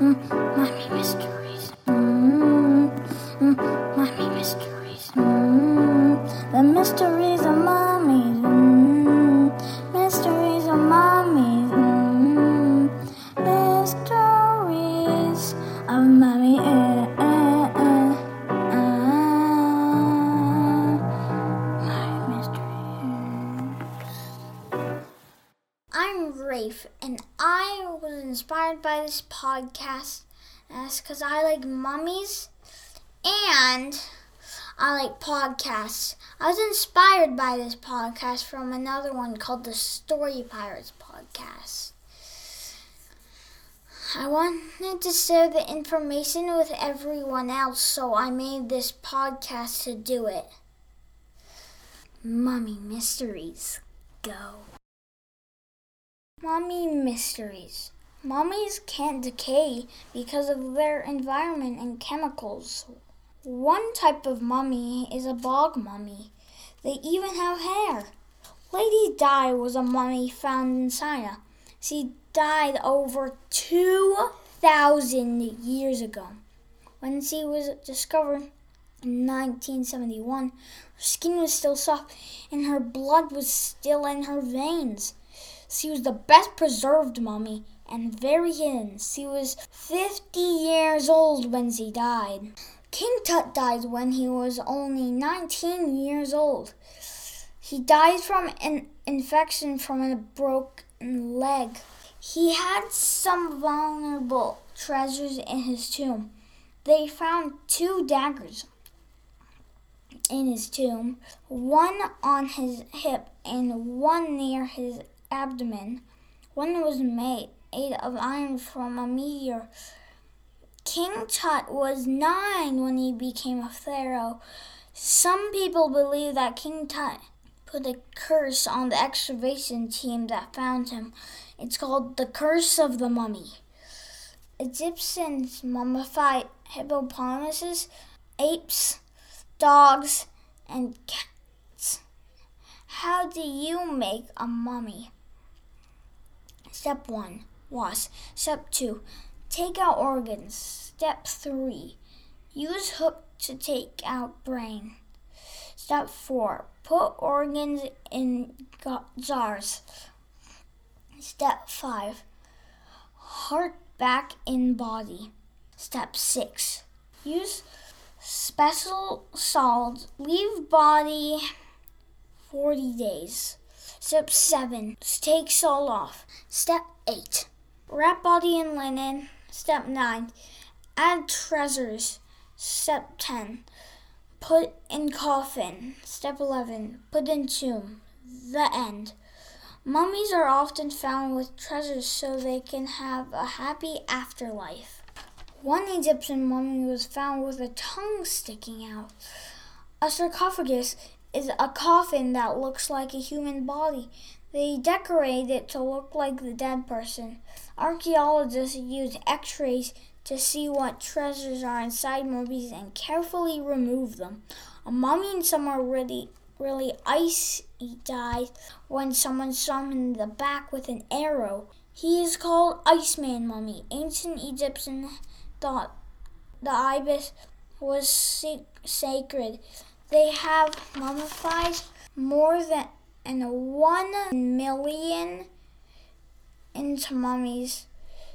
mm, mommy mysteries. Mm, mm, mommy mysteries. Mm, the mysteries of mommies. Mm, mysteries of. Mm, mysteries of mommy. I'm Rafe, and I was inspired by this podcast. Because I like mummies and I like podcasts. I was inspired by this podcast from another one called the Story Pirates podcast. I wanted to share the information with everyone else, so I made this podcast to do it. Mummy Mysteries. Go. Mummy mysteries. Mummies can't decay because of their environment and chemicals. One type of mummy is a bog mummy. They even have hair. Lady Dai was a mummy found in China. She died over 2,000 years ago. When she was discovered in 1971, her skin was still soft and her blood was still in her veins. She was the best preserved mummy and very hidden. She was 50 years old when she died. King Tut died when he was only 19 years old. He died from an infection from a broken leg. He had some vulnerable treasures in his tomb. They found two daggers in his tomb, one on his hip and one near his abdomen. One was made made of iron from a meteor. King Tut was nine when he became a pharaoh. Some people believe that King Tut put a curse on the excavation team that found him. It's called the Curse of the Mummy. Egyptians mummified hippopotamuses, apes, dogs, and cats. How do you make a mummy? Step 1 Wash. Step 2 Take out organs. Step 3 Use hook to take out brain. Step 4 Put organs in jars. Step 5 Heart back in body. Step 6 Use special salt. Leave body 40 days. Step 7. Take salt off. Step 8. Wrap body in linen. Step 9. Add treasures. Step 10. Put in coffin. Step 11. Put in tomb. The end. Mummies are often found with treasures so they can have a happy afterlife. One Egyptian mummy was found with a tongue sticking out. A sarcophagus is a coffin that looks like a human body. They decorate it to look like the dead person. Archaeologists use x rays to see what treasures are inside mummies and carefully remove them. A mummy in somewhere really, really icy died when someone shot him in the back with an arrow. He is called Iceman Mummy. Ancient Egyptians thought the ibis was sacred. They have mummified more than one million into mummies.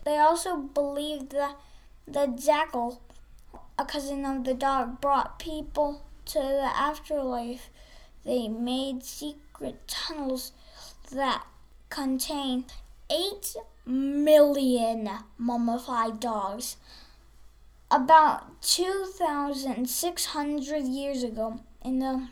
They also believe that the jackal, a cousin of the dog, brought people to the afterlife. They made secret tunnels that contain 8 million mummified dogs. About 2,600 years ago, in the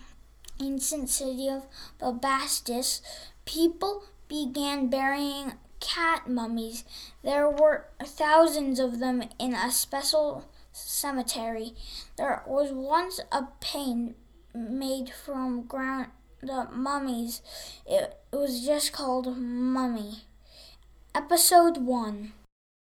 ancient city of Bubastis, people began burying cat mummies. There were thousands of them in a special cemetery. There was once a paint made from ground mummies. It was just called Mummy. Episode 1